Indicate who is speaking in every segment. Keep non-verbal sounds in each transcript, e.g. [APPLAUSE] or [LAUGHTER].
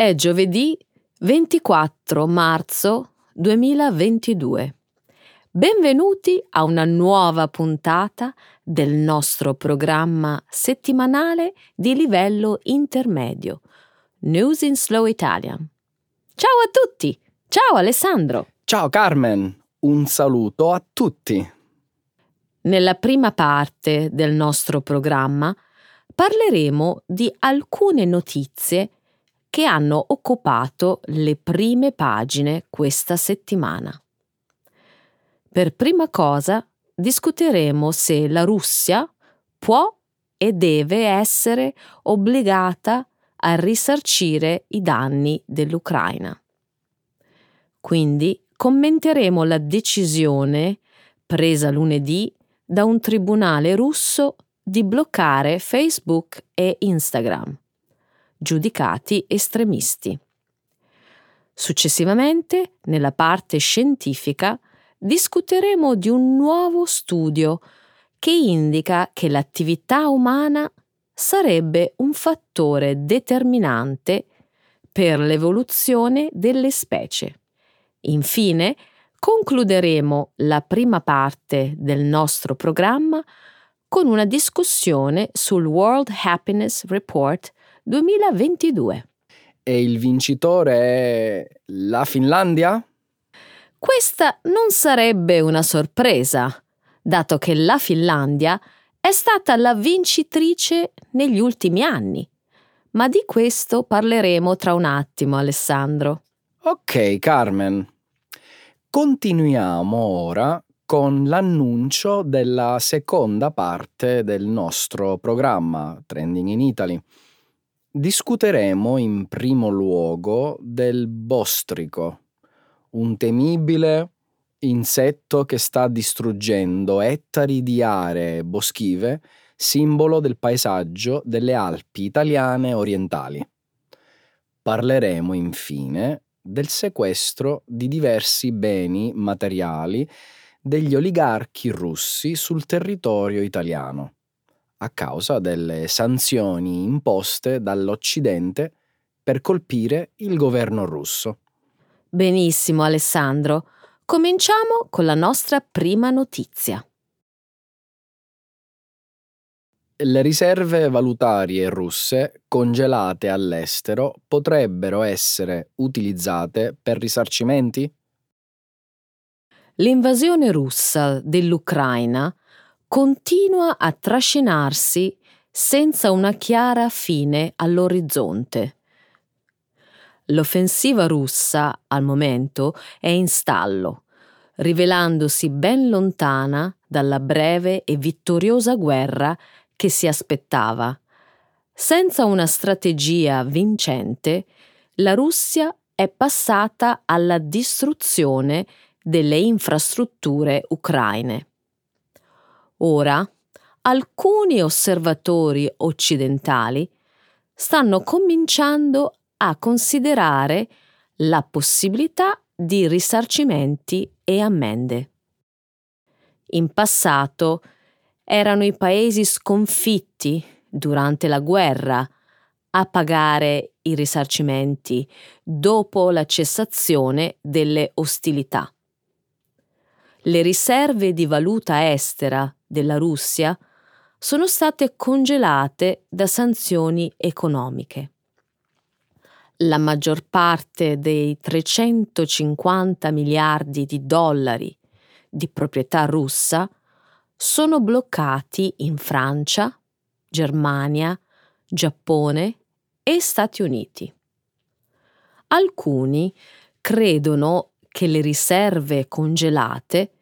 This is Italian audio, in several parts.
Speaker 1: È giovedì 24 marzo 2022. Benvenuti a una nuova puntata del nostro programma settimanale di livello intermedio, News in Slow Italian. Ciao a tutti! Ciao Alessandro!
Speaker 2: Ciao Carmen, un saluto a tutti.
Speaker 1: Nella prima parte del nostro programma parleremo di alcune notizie che hanno occupato le prime pagine questa settimana. Per prima cosa discuteremo se la Russia può e deve essere obbligata a risarcire i danni dell'Ucraina. Quindi commenteremo la decisione presa lunedì da un tribunale russo di bloccare Facebook e Instagram giudicati estremisti. Successivamente, nella parte scientifica, discuteremo di un nuovo studio che indica che l'attività umana sarebbe un fattore determinante per l'evoluzione delle specie. Infine, concluderemo la prima parte del nostro programma con una discussione sul World Happiness Report 2022.
Speaker 2: E il vincitore è la Finlandia?
Speaker 1: Questa non sarebbe una sorpresa, dato che la Finlandia è stata la vincitrice negli ultimi anni. Ma di questo parleremo tra un attimo, Alessandro.
Speaker 2: Ok, Carmen. Continuiamo ora con l'annuncio della seconda parte del nostro programma Trending in Italy discuteremo in primo luogo del bostrico, un temibile insetto che sta distruggendo ettari di aree boschive, simbolo del paesaggio delle Alpi italiane orientali. Parleremo infine del sequestro di diversi beni materiali degli oligarchi russi sul territorio italiano a causa delle sanzioni imposte dall'Occidente per colpire il governo russo.
Speaker 1: Benissimo Alessandro, cominciamo con la nostra prima notizia.
Speaker 2: Le riserve valutarie russe congelate all'estero potrebbero essere utilizzate per risarcimenti?
Speaker 1: L'invasione russa dell'Ucraina continua a trascinarsi senza una chiara fine all'orizzonte. L'offensiva russa, al momento, è in stallo, rivelandosi ben lontana dalla breve e vittoriosa guerra che si aspettava. Senza una strategia vincente, la Russia è passata alla distruzione delle infrastrutture ucraine. Ora, alcuni osservatori occidentali stanno cominciando a considerare la possibilità di risarcimenti e ammende. In passato erano i paesi sconfitti durante la guerra a pagare i risarcimenti dopo la cessazione delle ostilità. Le riserve di valuta estera della Russia sono state congelate da sanzioni economiche. La maggior parte dei 350 miliardi di dollari di proprietà russa sono bloccati in Francia, Germania, Giappone e Stati Uniti. Alcuni credono che le riserve congelate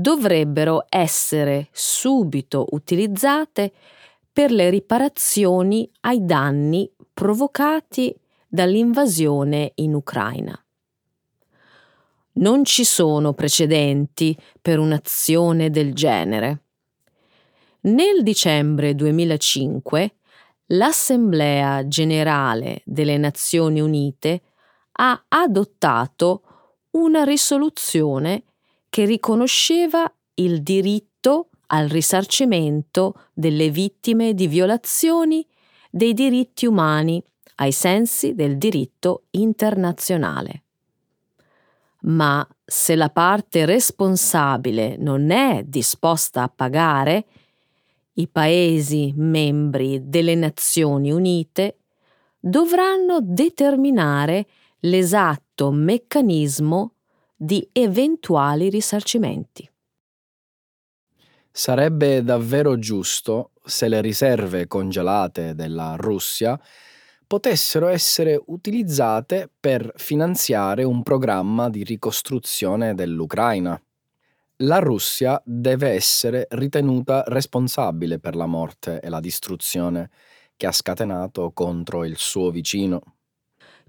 Speaker 1: dovrebbero essere subito utilizzate per le riparazioni ai danni provocati dall'invasione in Ucraina. Non ci sono precedenti per un'azione del genere. Nel dicembre 2005 l'Assemblea generale delle Nazioni Unite ha adottato una risoluzione che riconosceva il diritto al risarcimento delle vittime di violazioni dei diritti umani ai sensi del diritto internazionale. Ma se la parte responsabile non è disposta a pagare, i Paesi membri delle Nazioni Unite dovranno determinare l'esatto meccanismo di eventuali risarcimenti.
Speaker 2: Sarebbe davvero giusto se le riserve congelate della Russia potessero essere utilizzate per finanziare un programma di ricostruzione dell'Ucraina. La Russia deve essere ritenuta responsabile per la morte e la distruzione che ha scatenato contro il suo vicino.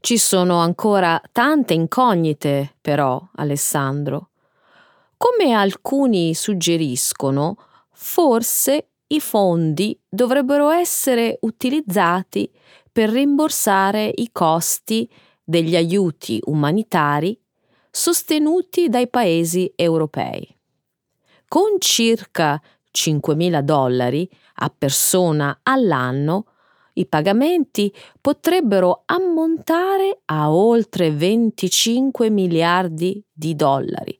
Speaker 1: Ci sono ancora tante incognite, però, Alessandro. Come alcuni suggeriscono, forse i fondi dovrebbero essere utilizzati per rimborsare i costi degli aiuti umanitari sostenuti dai paesi europei. Con circa 5.000 dollari a persona all'anno, i pagamenti potrebbero ammontare a oltre 25 miliardi di dollari,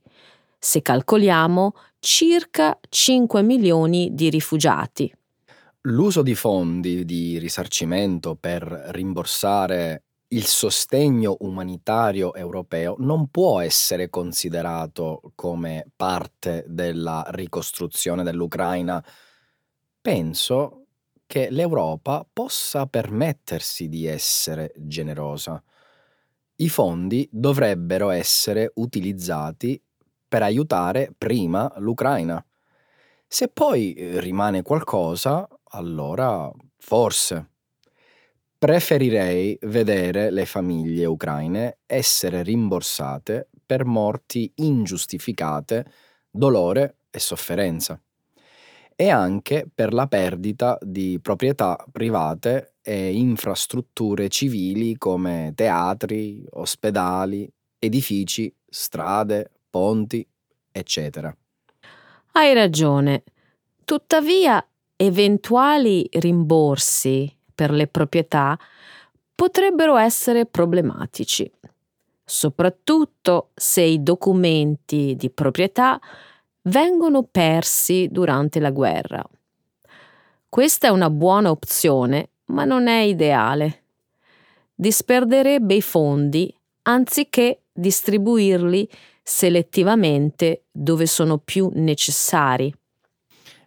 Speaker 1: se calcoliamo circa 5 milioni di rifugiati.
Speaker 2: L'uso di fondi di risarcimento per rimborsare il sostegno umanitario europeo non può essere considerato come parte della ricostruzione dell'Ucraina. Penso che l'Europa possa permettersi di essere generosa. I fondi dovrebbero essere utilizzati per aiutare prima l'Ucraina. Se poi eh, rimane qualcosa, allora forse. Preferirei vedere le famiglie ucraine essere rimborsate per morti ingiustificate, dolore e sofferenza e anche per la perdita di proprietà private e infrastrutture civili come teatri, ospedali, edifici, strade, ponti, eccetera.
Speaker 1: Hai ragione. Tuttavia, eventuali rimborsi per le proprietà potrebbero essere problematici, soprattutto se i documenti di proprietà vengono persi durante la guerra. Questa è una buona opzione, ma non è ideale. Disperderebbe i fondi anziché distribuirli selettivamente dove sono più necessari.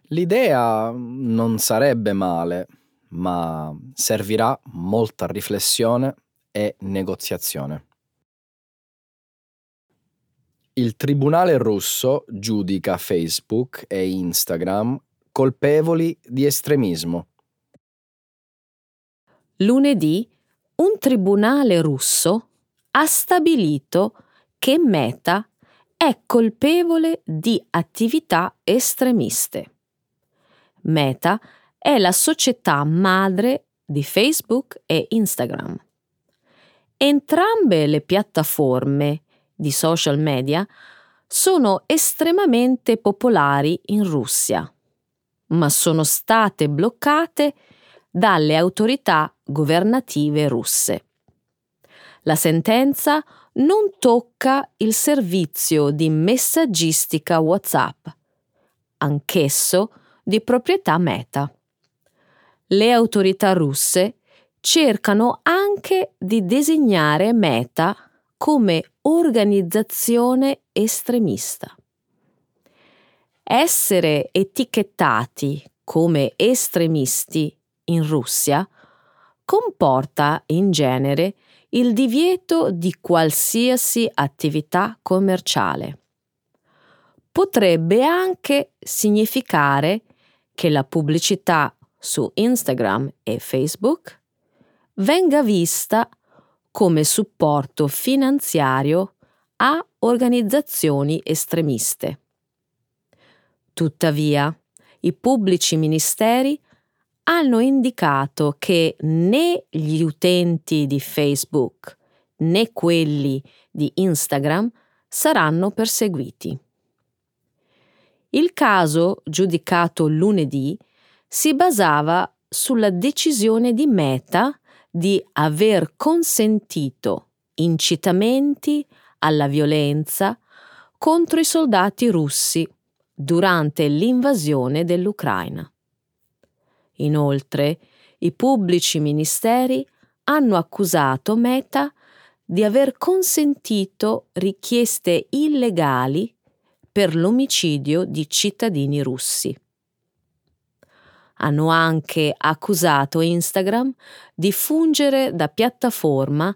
Speaker 2: L'idea non sarebbe male, ma servirà molta riflessione e negoziazione. Il tribunale russo giudica Facebook e Instagram colpevoli di estremismo.
Speaker 1: Lunedì un tribunale russo ha stabilito che Meta è colpevole di attività estremiste. Meta è la società madre di Facebook e Instagram. Entrambe le piattaforme di social media sono estremamente popolari in Russia, ma sono state bloccate dalle autorità governative russe. La sentenza non tocca il servizio di messaggistica WhatsApp, anch'esso di proprietà Meta. Le autorità russe cercano anche di designare Meta come organizzazione estremista. Essere etichettati come estremisti in Russia comporta in genere il divieto di qualsiasi attività commerciale. Potrebbe anche significare che la pubblicità su Instagram e Facebook venga vista come supporto finanziario a organizzazioni estremiste. Tuttavia, i pubblici ministeri hanno indicato che né gli utenti di Facebook né quelli di Instagram saranno perseguiti. Il caso, giudicato lunedì, si basava sulla decisione di Meta di aver consentito incitamenti alla violenza contro i soldati russi durante l'invasione dell'Ucraina. Inoltre, i pubblici ministeri hanno accusato Meta di aver consentito richieste illegali per l'omicidio di cittadini russi. Hanno anche accusato Instagram di fungere da piattaforma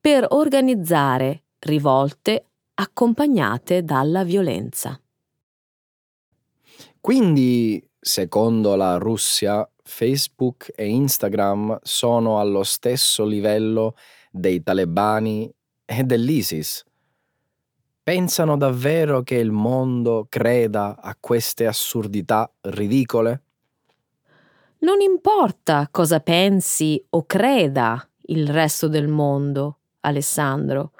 Speaker 1: per organizzare rivolte accompagnate dalla violenza.
Speaker 2: Quindi, secondo la Russia, Facebook e Instagram sono allo stesso livello dei talebani e dell'ISIS. Pensano davvero che il mondo creda a queste assurdità ridicole?
Speaker 1: Non importa cosa pensi o creda il resto del mondo, Alessandro.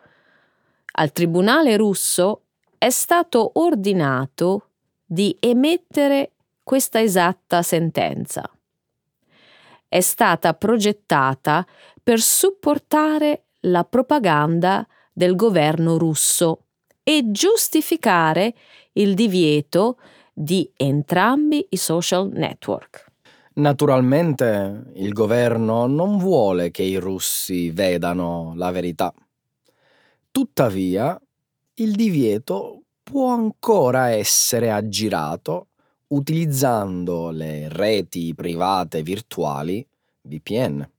Speaker 1: Al tribunale russo è stato ordinato di emettere questa esatta sentenza. È stata progettata per supportare la propaganda del governo russo e giustificare il divieto di entrambi i social network.
Speaker 2: Naturalmente il governo non vuole che i russi vedano la verità. Tuttavia, il divieto può ancora essere aggirato utilizzando le reti private virtuali VPN.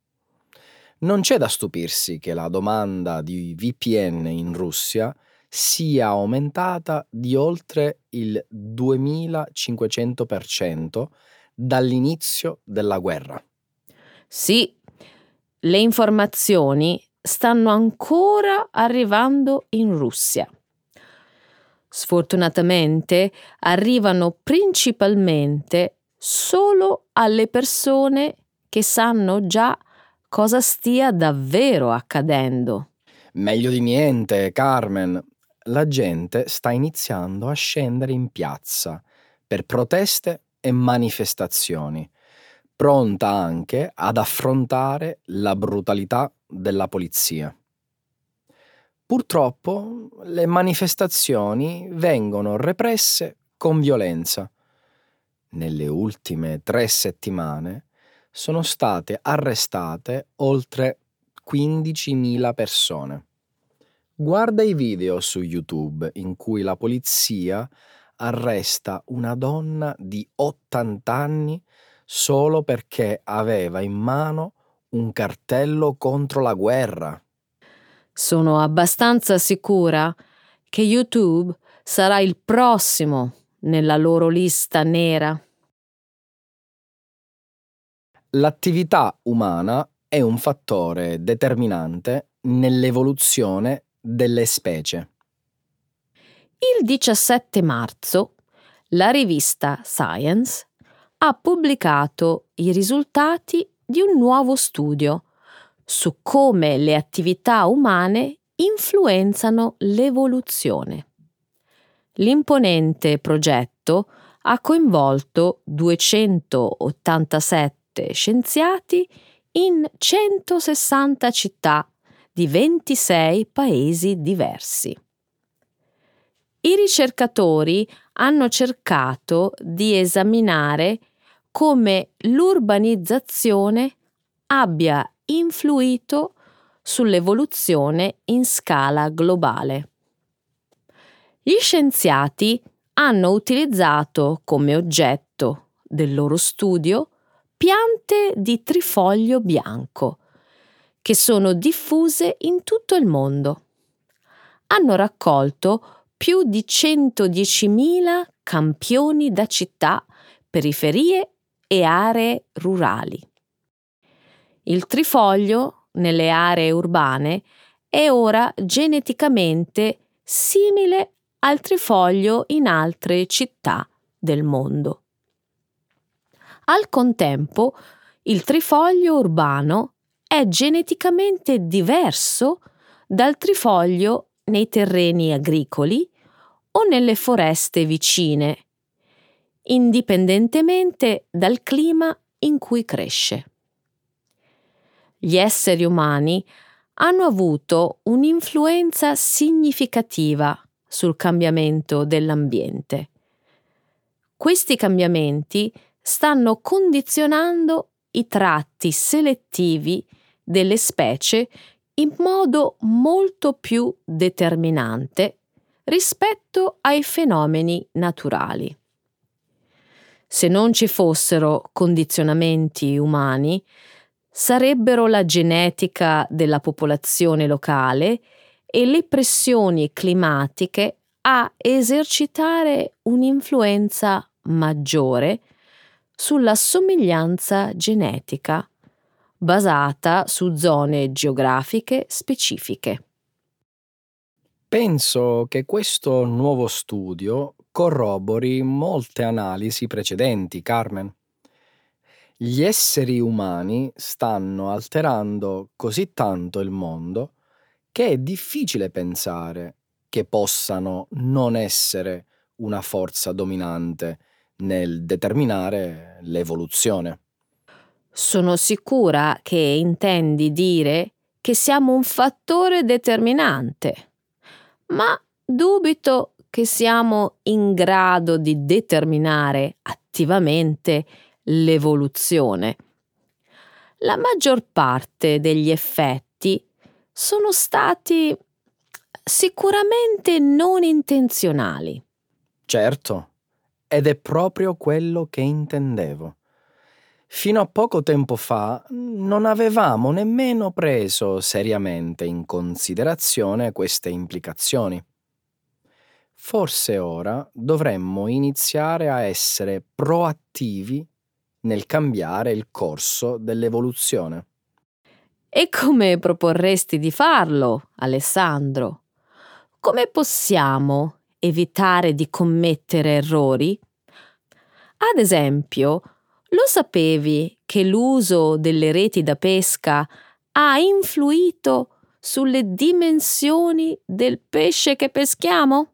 Speaker 2: Non c'è da stupirsi che la domanda di VPN in Russia sia aumentata di oltre il 2500% dall'inizio della guerra.
Speaker 1: Sì, le informazioni stanno ancora arrivando in Russia. Sfortunatamente arrivano principalmente solo alle persone che sanno già cosa stia davvero accadendo.
Speaker 2: Meglio di niente, Carmen. La gente sta iniziando a scendere in piazza per proteste e manifestazioni, pronta anche ad affrontare la brutalità della polizia. Purtroppo le manifestazioni vengono represse con violenza. Nelle ultime tre settimane sono state arrestate oltre 15.000 persone. Guarda i video su YouTube in cui la polizia arresta una donna di 80 anni solo perché aveva in mano un cartello contro la guerra.
Speaker 1: Sono abbastanza sicura che YouTube sarà il prossimo nella loro lista nera.
Speaker 2: L'attività umana è un fattore determinante nell'evoluzione delle specie.
Speaker 1: Il 17 marzo la rivista Science ha pubblicato i risultati di un nuovo studio su come le attività umane influenzano l'evoluzione. L'imponente progetto ha coinvolto 287 scienziati in 160 città di 26 paesi diversi. I ricercatori hanno cercato di esaminare come l'urbanizzazione abbia influito sull'evoluzione in scala globale. Gli scienziati hanno utilizzato come oggetto del loro studio piante di trifoglio bianco, che sono diffuse in tutto il mondo. Hanno raccolto più di 110.000 campioni da città, periferie e aree rurali. Il trifoglio nelle aree urbane è ora geneticamente simile al trifoglio in altre città del mondo. Al contempo, il trifoglio urbano è geneticamente diverso dal trifoglio nei terreni agricoli o nelle foreste vicine, indipendentemente dal clima in cui cresce. gli esseri umani hanno avuto un'influenza significativa sul cambiamento dell'ambiente. Questi cambiamenti stanno condizionando i tratti selettivi delle specie in modo molto più determinante rispetto ai fenomeni naturali. Se non ci fossero condizionamenti umani, sarebbero la genetica della popolazione locale e le pressioni climatiche a esercitare un'influenza maggiore sulla somiglianza genetica basata su zone geografiche specifiche.
Speaker 2: Penso che questo nuovo studio corrobori molte analisi precedenti, Carmen. Gli esseri umani stanno alterando così tanto il mondo che è difficile pensare che possano non essere una forza dominante nel determinare l'evoluzione.
Speaker 1: Sono sicura che intendi dire che siamo un fattore determinante, ma dubito che siamo in grado di determinare attivamente l'evoluzione. La maggior parte degli effetti sono stati sicuramente non intenzionali.
Speaker 2: Certo, ed è proprio quello che intendevo. Fino a poco tempo fa non avevamo nemmeno preso seriamente in considerazione queste implicazioni. Forse ora dovremmo iniziare a essere proattivi nel cambiare il corso dell'evoluzione.
Speaker 1: E come proporresti di farlo, Alessandro? Come possiamo evitare di commettere errori? Ad esempio, lo sapevi che l'uso delle reti da pesca ha influito sulle dimensioni del pesce che peschiamo?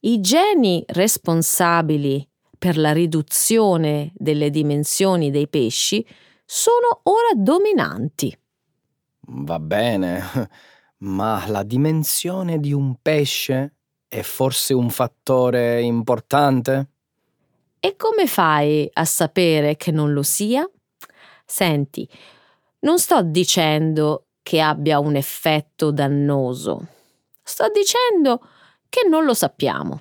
Speaker 1: I geni responsabili per la riduzione delle dimensioni dei pesci sono ora dominanti.
Speaker 2: Va bene, [LAUGHS] ma la dimensione di un pesce è forse un fattore importante?
Speaker 1: E come fai a sapere che non lo sia? Senti, non sto dicendo che abbia un effetto dannoso. Sto dicendo che non lo sappiamo.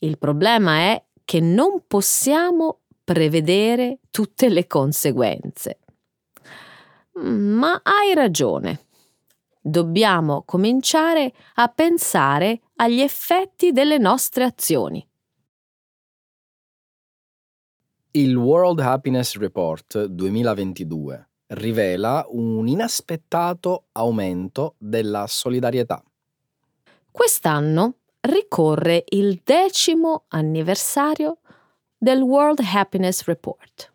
Speaker 1: Il problema è che non possiamo prevedere tutte le conseguenze. Ma hai ragione. Dobbiamo cominciare a pensare agli effetti delle nostre azioni.
Speaker 2: Il World Happiness Report 2022 rivela un inaspettato aumento della solidarietà.
Speaker 1: Quest'anno ricorre il decimo anniversario del World Happiness Report.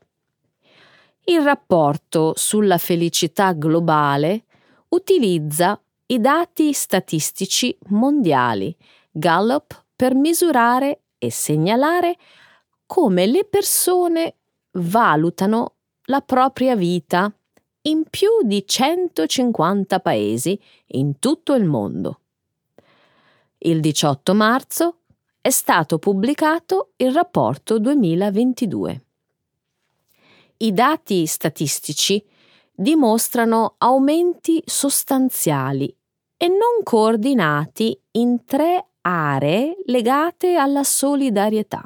Speaker 1: Il rapporto sulla felicità globale utilizza i dati statistici mondiali Gallup per misurare e segnalare come le persone valutano la propria vita in più di 150 paesi in tutto il mondo. Il 18 marzo è stato pubblicato il rapporto 2022. I dati statistici dimostrano aumenti sostanziali e non coordinati in tre aree legate alla solidarietà.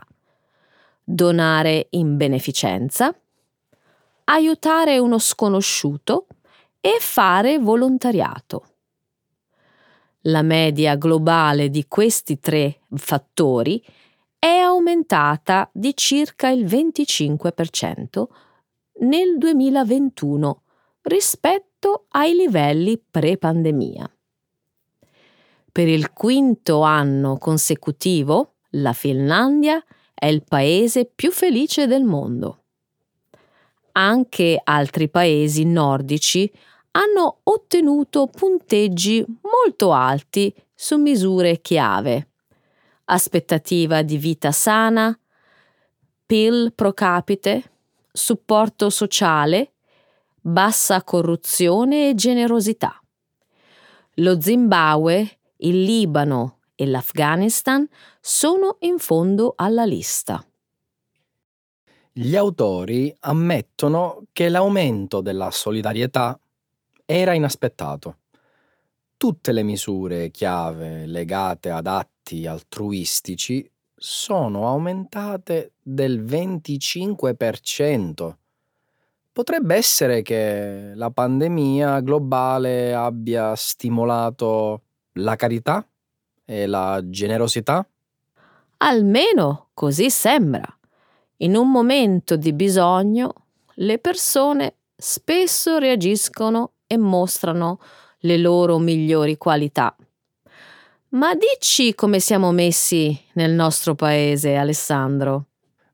Speaker 1: Donare in beneficenza, aiutare uno sconosciuto e fare volontariato. La media globale di questi tre fattori è aumentata di circa il 25% nel 2021 rispetto ai livelli pre-pandemia. Per il quinto anno consecutivo, la Finlandia è il paese più felice del mondo. Anche altri paesi nordici hanno ottenuto punteggi molto alti su misure chiave. Aspettativa di vita sana, PIL pro capite, supporto sociale, bassa corruzione e generosità. Lo Zimbabwe, il Libano e l'Afghanistan sono in fondo alla lista.
Speaker 2: Gli autori ammettono che l'aumento della solidarietà era inaspettato. Tutte le misure chiave legate ad atti altruistici sono aumentate del 25%. Potrebbe essere che la pandemia globale abbia stimolato la carità e la generosità?
Speaker 1: Almeno così sembra. In un momento di bisogno, le persone spesso reagiscono e mostrano le loro migliori qualità. Ma dici come siamo messi nel nostro paese, Alessandro?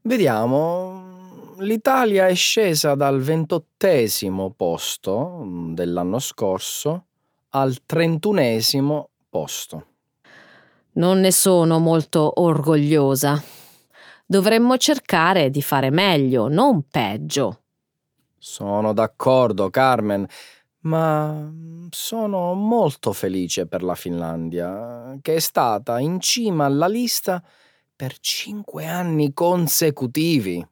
Speaker 2: Vediamo, l'Italia è scesa dal ventottesimo posto mm, dell'anno scorso al trentunesimo posto.
Speaker 1: Non ne sono molto orgogliosa. Dovremmo cercare di fare meglio, non peggio.
Speaker 2: Sono d'accordo, Carmen, ma sono molto felice per la Finlandia, che è stata in cima alla lista per cinque anni consecutivi.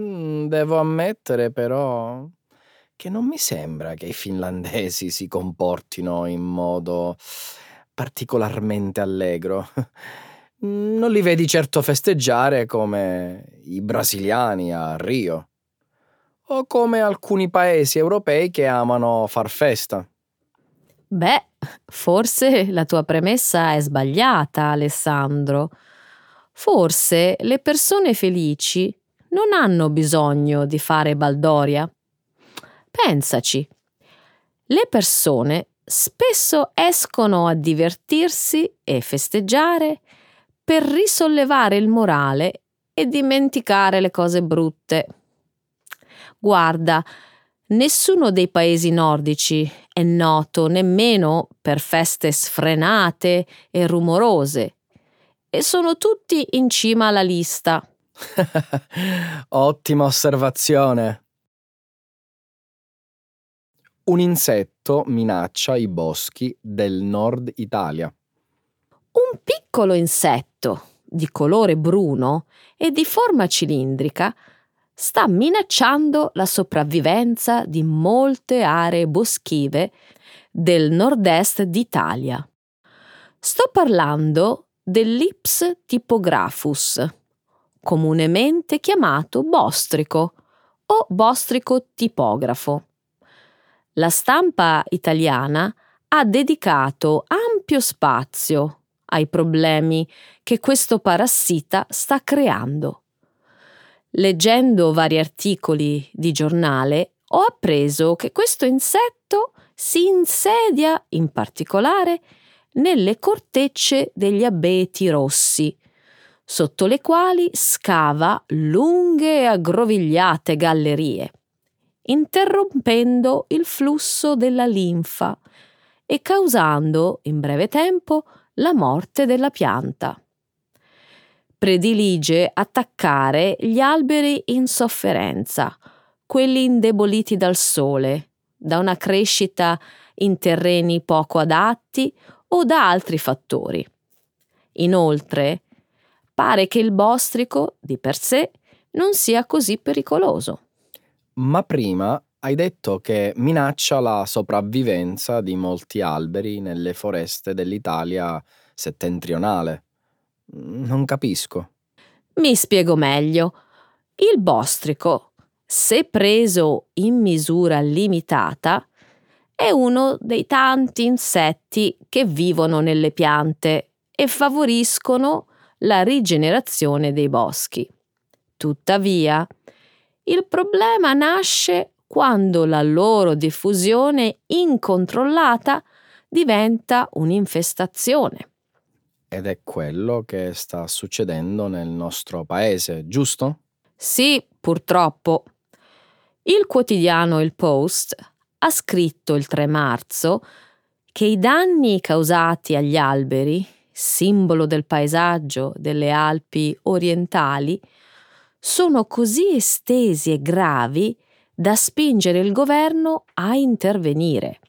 Speaker 2: Mm, devo ammettere però che non mi sembra che i finlandesi si comportino in modo particolarmente allegro. Non li vedi certo festeggiare come i brasiliani a Rio o come alcuni paesi europei che amano far festa.
Speaker 1: Beh, forse la tua premessa è sbagliata, Alessandro. Forse le persone felici non hanno bisogno di fare baldoria. Pensaci. Le persone spesso escono a divertirsi e festeggiare per risollevare il morale e dimenticare le cose brutte. Guarda, nessuno dei paesi nordici è noto nemmeno per feste sfrenate e rumorose, e sono tutti in cima alla lista. [LAUGHS]
Speaker 2: Ottima osservazione. Un insetto minaccia i boschi del nord Italia.
Speaker 1: Un piccolo insetto di colore bruno e di forma cilindrica sta minacciando la sopravvivenza di molte aree boschive del nord-est d'Italia. Sto parlando dell'Ips typographus, comunemente chiamato bostrico o bostrico tipografo. La stampa italiana ha dedicato ampio spazio ai problemi che questo parassita sta creando. Leggendo vari articoli di giornale ho appreso che questo insetto si insedia in particolare nelle cortecce degli abeti rossi, sotto le quali scava lunghe e aggrovigliate gallerie, interrompendo il flusso della linfa e causando in breve tempo la morte della pianta predilige attaccare gli alberi in sofferenza, quelli indeboliti dal sole, da una crescita in terreni poco adatti o da altri fattori. Inoltre, pare che il bostrico di per sé non sia così pericoloso.
Speaker 2: Ma prima hai detto che minaccia la sopravvivenza di molti alberi nelle foreste dell'Italia settentrionale. Non capisco.
Speaker 1: Mi spiego meglio. Il bostrico, se preso in misura limitata, è uno dei tanti insetti che vivono nelle piante e favoriscono la rigenerazione dei boschi. Tuttavia, il problema nasce quando la loro diffusione incontrollata diventa un'infestazione.
Speaker 2: Ed è quello che sta succedendo nel nostro paese, giusto?
Speaker 1: Sì, purtroppo. Il quotidiano Il Post ha scritto il 3 marzo che i danni causati agli alberi, simbolo del paesaggio delle Alpi orientali, sono così estesi e gravi da spingere il governo a intervenire.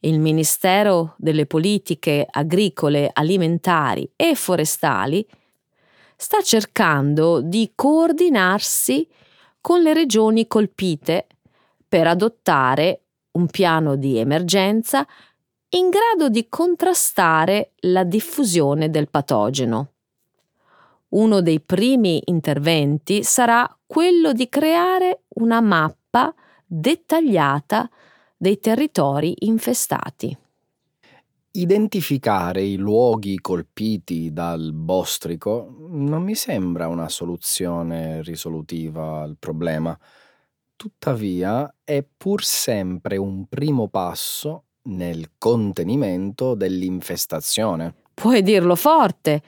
Speaker 1: Il Ministero delle Politiche Agricole, Alimentari e Forestali sta cercando di coordinarsi con le regioni colpite per adottare un piano di emergenza in grado di contrastare la diffusione del patogeno. Uno dei primi interventi sarà quello di creare una mappa dettagliata dei territori infestati.
Speaker 2: Identificare i luoghi colpiti dal bostrico non mi sembra una soluzione risolutiva al problema. Tuttavia è pur sempre un primo passo nel contenimento dell'infestazione.
Speaker 1: Puoi dirlo forte.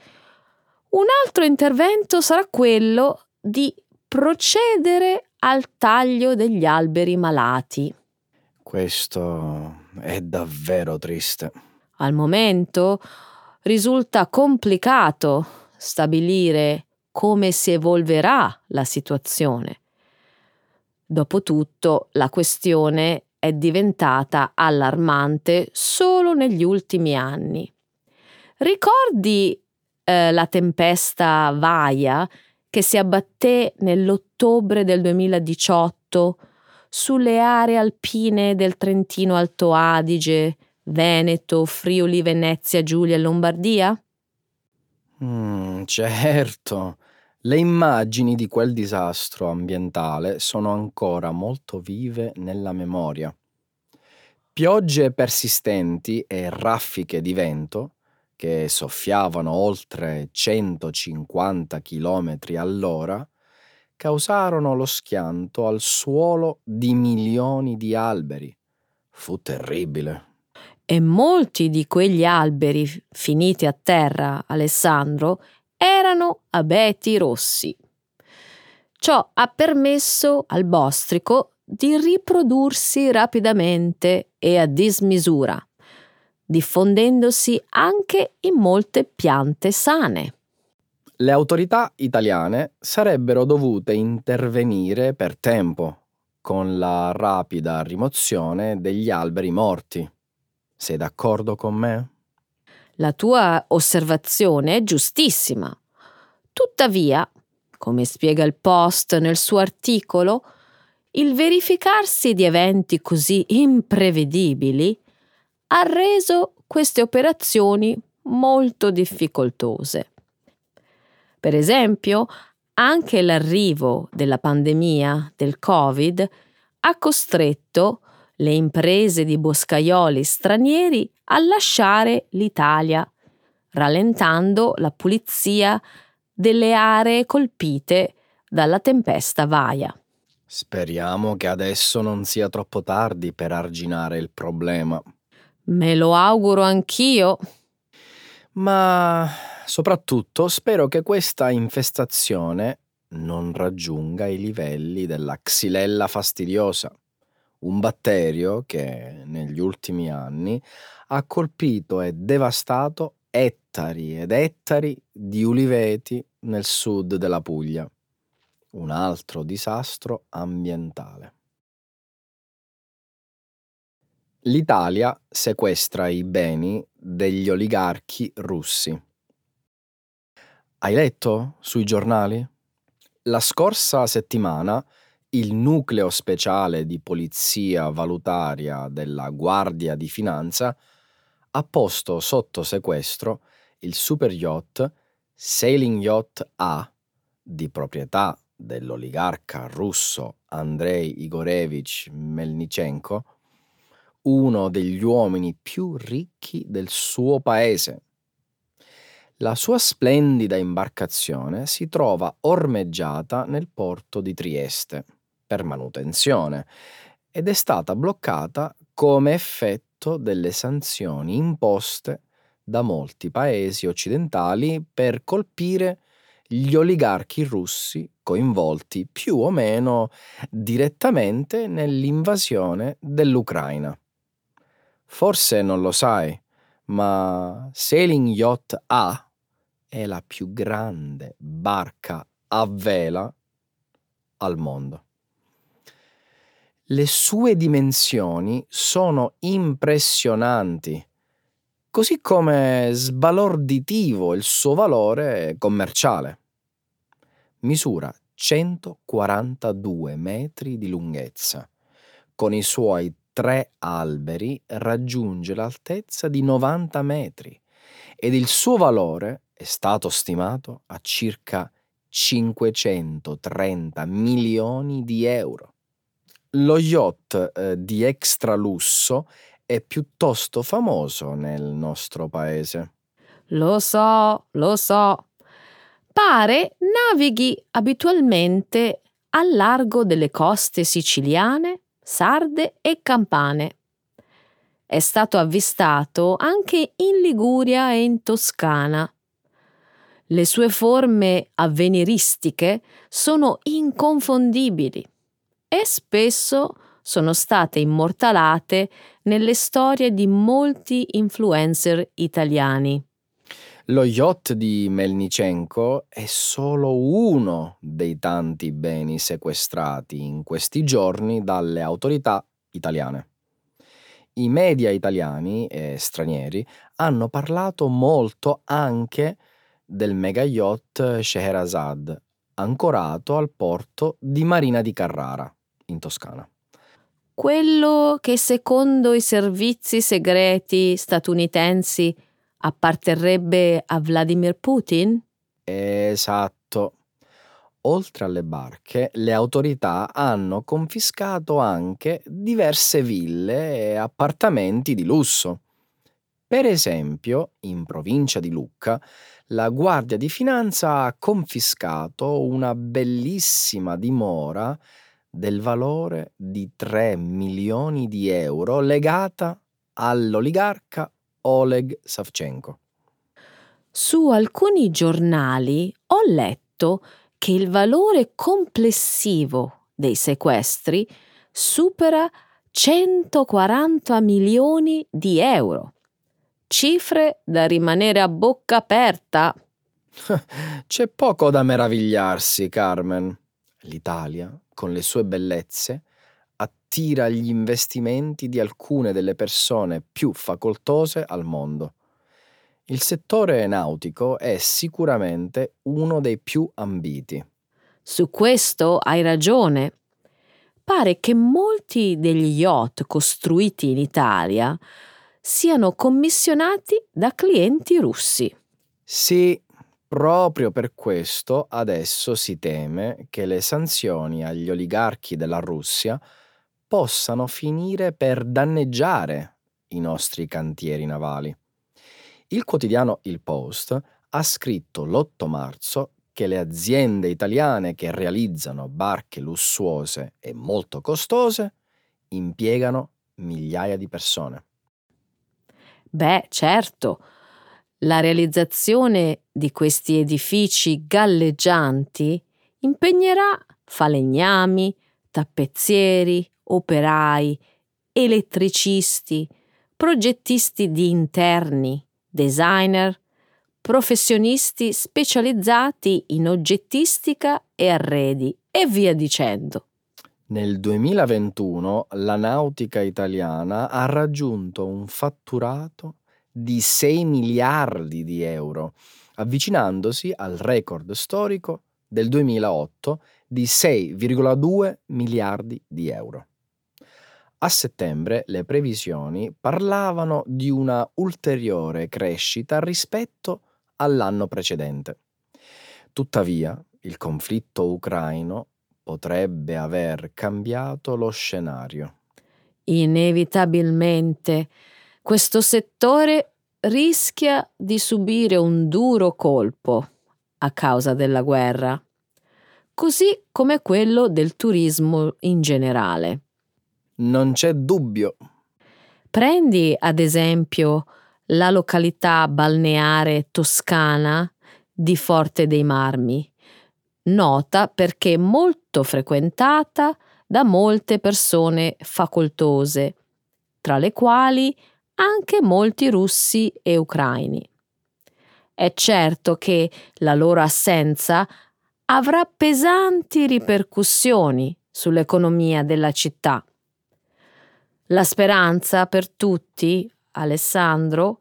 Speaker 1: Un altro intervento sarà quello di procedere al taglio degli alberi malati.
Speaker 2: Questo è davvero triste.
Speaker 1: Al momento risulta complicato stabilire come si evolverà la situazione. Dopotutto la questione è diventata allarmante solo negli ultimi anni. Ricordi eh, la tempesta Vaia che si abbatté nell'ottobre del 2018 sulle aree alpine del Trentino Alto Adige, Veneto, Friuli, Venezia, Giulia e Lombardia?
Speaker 2: Mm, certo. Le immagini di quel disastro ambientale sono ancora molto vive nella memoria. Piogge persistenti e raffiche di vento, che soffiavano oltre 150 km all'ora, causarono lo schianto al suolo di milioni di alberi. Fu terribile.
Speaker 1: E molti di quegli alberi finiti a terra, Alessandro, erano abeti rossi. Ciò ha permesso al bostrico di riprodursi rapidamente e a dismisura, diffondendosi anche in molte piante sane.
Speaker 2: Le autorità italiane sarebbero dovute intervenire per tempo con la rapida rimozione degli alberi morti. Sei d'accordo con me?
Speaker 1: La tua osservazione è giustissima. Tuttavia, come spiega il Post nel suo articolo, il verificarsi di eventi così imprevedibili ha reso queste operazioni molto difficoltose. Per esempio, anche l'arrivo della pandemia del Covid ha costretto le imprese di boscaioli stranieri a lasciare l'Italia, rallentando la pulizia delle aree colpite dalla tempesta Vaia.
Speaker 2: Speriamo che adesso non sia troppo tardi per arginare il problema.
Speaker 1: Me lo auguro anch'io.
Speaker 2: Ma soprattutto spero che questa infestazione non raggiunga i livelli della xylella fastidiosa, un batterio che negli ultimi anni ha colpito e devastato ettari ed ettari di uliveti nel sud della Puglia. Un altro disastro ambientale. L'Italia sequestra i beni degli oligarchi russi. Hai letto sui giornali? La scorsa settimana il nucleo speciale di polizia valutaria della Guardia di Finanza ha posto sotto sequestro il super yacht Sailing Yacht A di proprietà dell'oligarca russo Andrei Igorevich Melnichenko, uno degli uomini più ricchi del suo paese. La sua splendida imbarcazione si trova ormeggiata nel porto di Trieste per manutenzione ed è stata bloccata come effetto delle sanzioni imposte da molti paesi occidentali per colpire gli oligarchi russi coinvolti più o meno direttamente nell'invasione dell'Ucraina. Forse non lo sai, ma Sailing Yacht A è la più grande barca a vela al mondo. Le sue dimensioni sono impressionanti, così come sbalorditivo il suo valore commerciale. Misura 142 metri di lunghezza. Con i suoi tre alberi raggiunge l'altezza di 90 metri ed il suo valore è stato stimato a circa 530 milioni di euro. Lo yacht eh, di extra lusso è piuttosto famoso nel nostro paese.
Speaker 1: Lo so, lo so. Pare navighi abitualmente al largo delle coste siciliane, sarde e campane. È stato avvistato anche in Liguria e in Toscana. Le sue forme avveniristiche sono inconfondibili e spesso sono state immortalate nelle storie di molti influencer italiani.
Speaker 2: Lo yacht di Melnichenko è solo uno dei tanti beni sequestrati in questi giorni dalle autorità italiane. I media italiani e stranieri hanno parlato molto anche del mega yacht Scheherazade, ancorato al porto di Marina di Carrara, in Toscana.
Speaker 1: Quello che secondo i servizi segreti statunitensi apparterrebbe a Vladimir Putin?
Speaker 2: Esatto. Oltre alle barche, le autorità hanno confiscato anche diverse ville e appartamenti di lusso. Per esempio, in provincia di Lucca, la Guardia di Finanza ha confiscato una bellissima dimora del valore di 3 milioni di euro legata all'oligarca Oleg Savchenko.
Speaker 1: Su alcuni giornali ho letto che il valore complessivo dei sequestri supera 140 milioni di euro. Cifre da rimanere a bocca aperta. [LAUGHS]
Speaker 2: C'è poco da meravigliarsi, Carmen. L'Italia, con le sue bellezze, attira gli investimenti di alcune delle persone più facoltose al mondo. Il settore nautico è sicuramente uno dei più ambiti.
Speaker 1: Su questo hai ragione. Pare che molti degli yacht costruiti in Italia siano commissionati da clienti russi.
Speaker 2: Sì, proprio per questo adesso si teme che le sanzioni agli oligarchi della Russia possano finire per danneggiare i nostri cantieri navali. Il quotidiano Il Post ha scritto l'8 marzo che le aziende italiane che realizzano barche lussuose e molto costose impiegano migliaia di persone.
Speaker 1: Beh, certo, la realizzazione di questi edifici galleggianti impegnerà falegnami, tappezzieri, operai, elettricisti, progettisti di interni, designer, professionisti specializzati in oggettistica e arredi e via dicendo.
Speaker 2: Nel 2021 la nautica italiana ha raggiunto un fatturato di 6 miliardi di euro, avvicinandosi al record storico del 2008 di 6,2 miliardi di euro. A settembre le previsioni parlavano di una ulteriore crescita rispetto all'anno precedente. Tuttavia, il conflitto ucraino potrebbe aver cambiato lo scenario.
Speaker 1: Inevitabilmente questo settore rischia di subire un duro colpo a causa della guerra, così come quello del turismo in generale.
Speaker 2: Non c'è dubbio.
Speaker 1: Prendi ad esempio la località balneare toscana di Forte dei Marmi, nota perché molto frequentata da molte persone facoltose, tra le quali anche molti russi e ucraini. È certo che la loro assenza avrà pesanti ripercussioni sull'economia della città La speranza per tutti, Alessandro,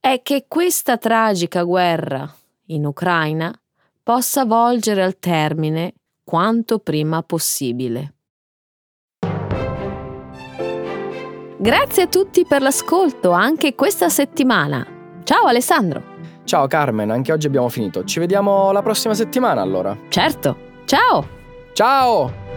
Speaker 1: è che questa tragica guerra in Ucraina possa volgere al termine quanto prima possibile. Grazie a tutti per l'ascolto anche questa settimana. Ciao Alessandro.
Speaker 2: Ciao Carmen, anche oggi abbiamo finito. Ci vediamo la prossima settimana allora.
Speaker 1: Certo. Ciao.
Speaker 2: Ciao!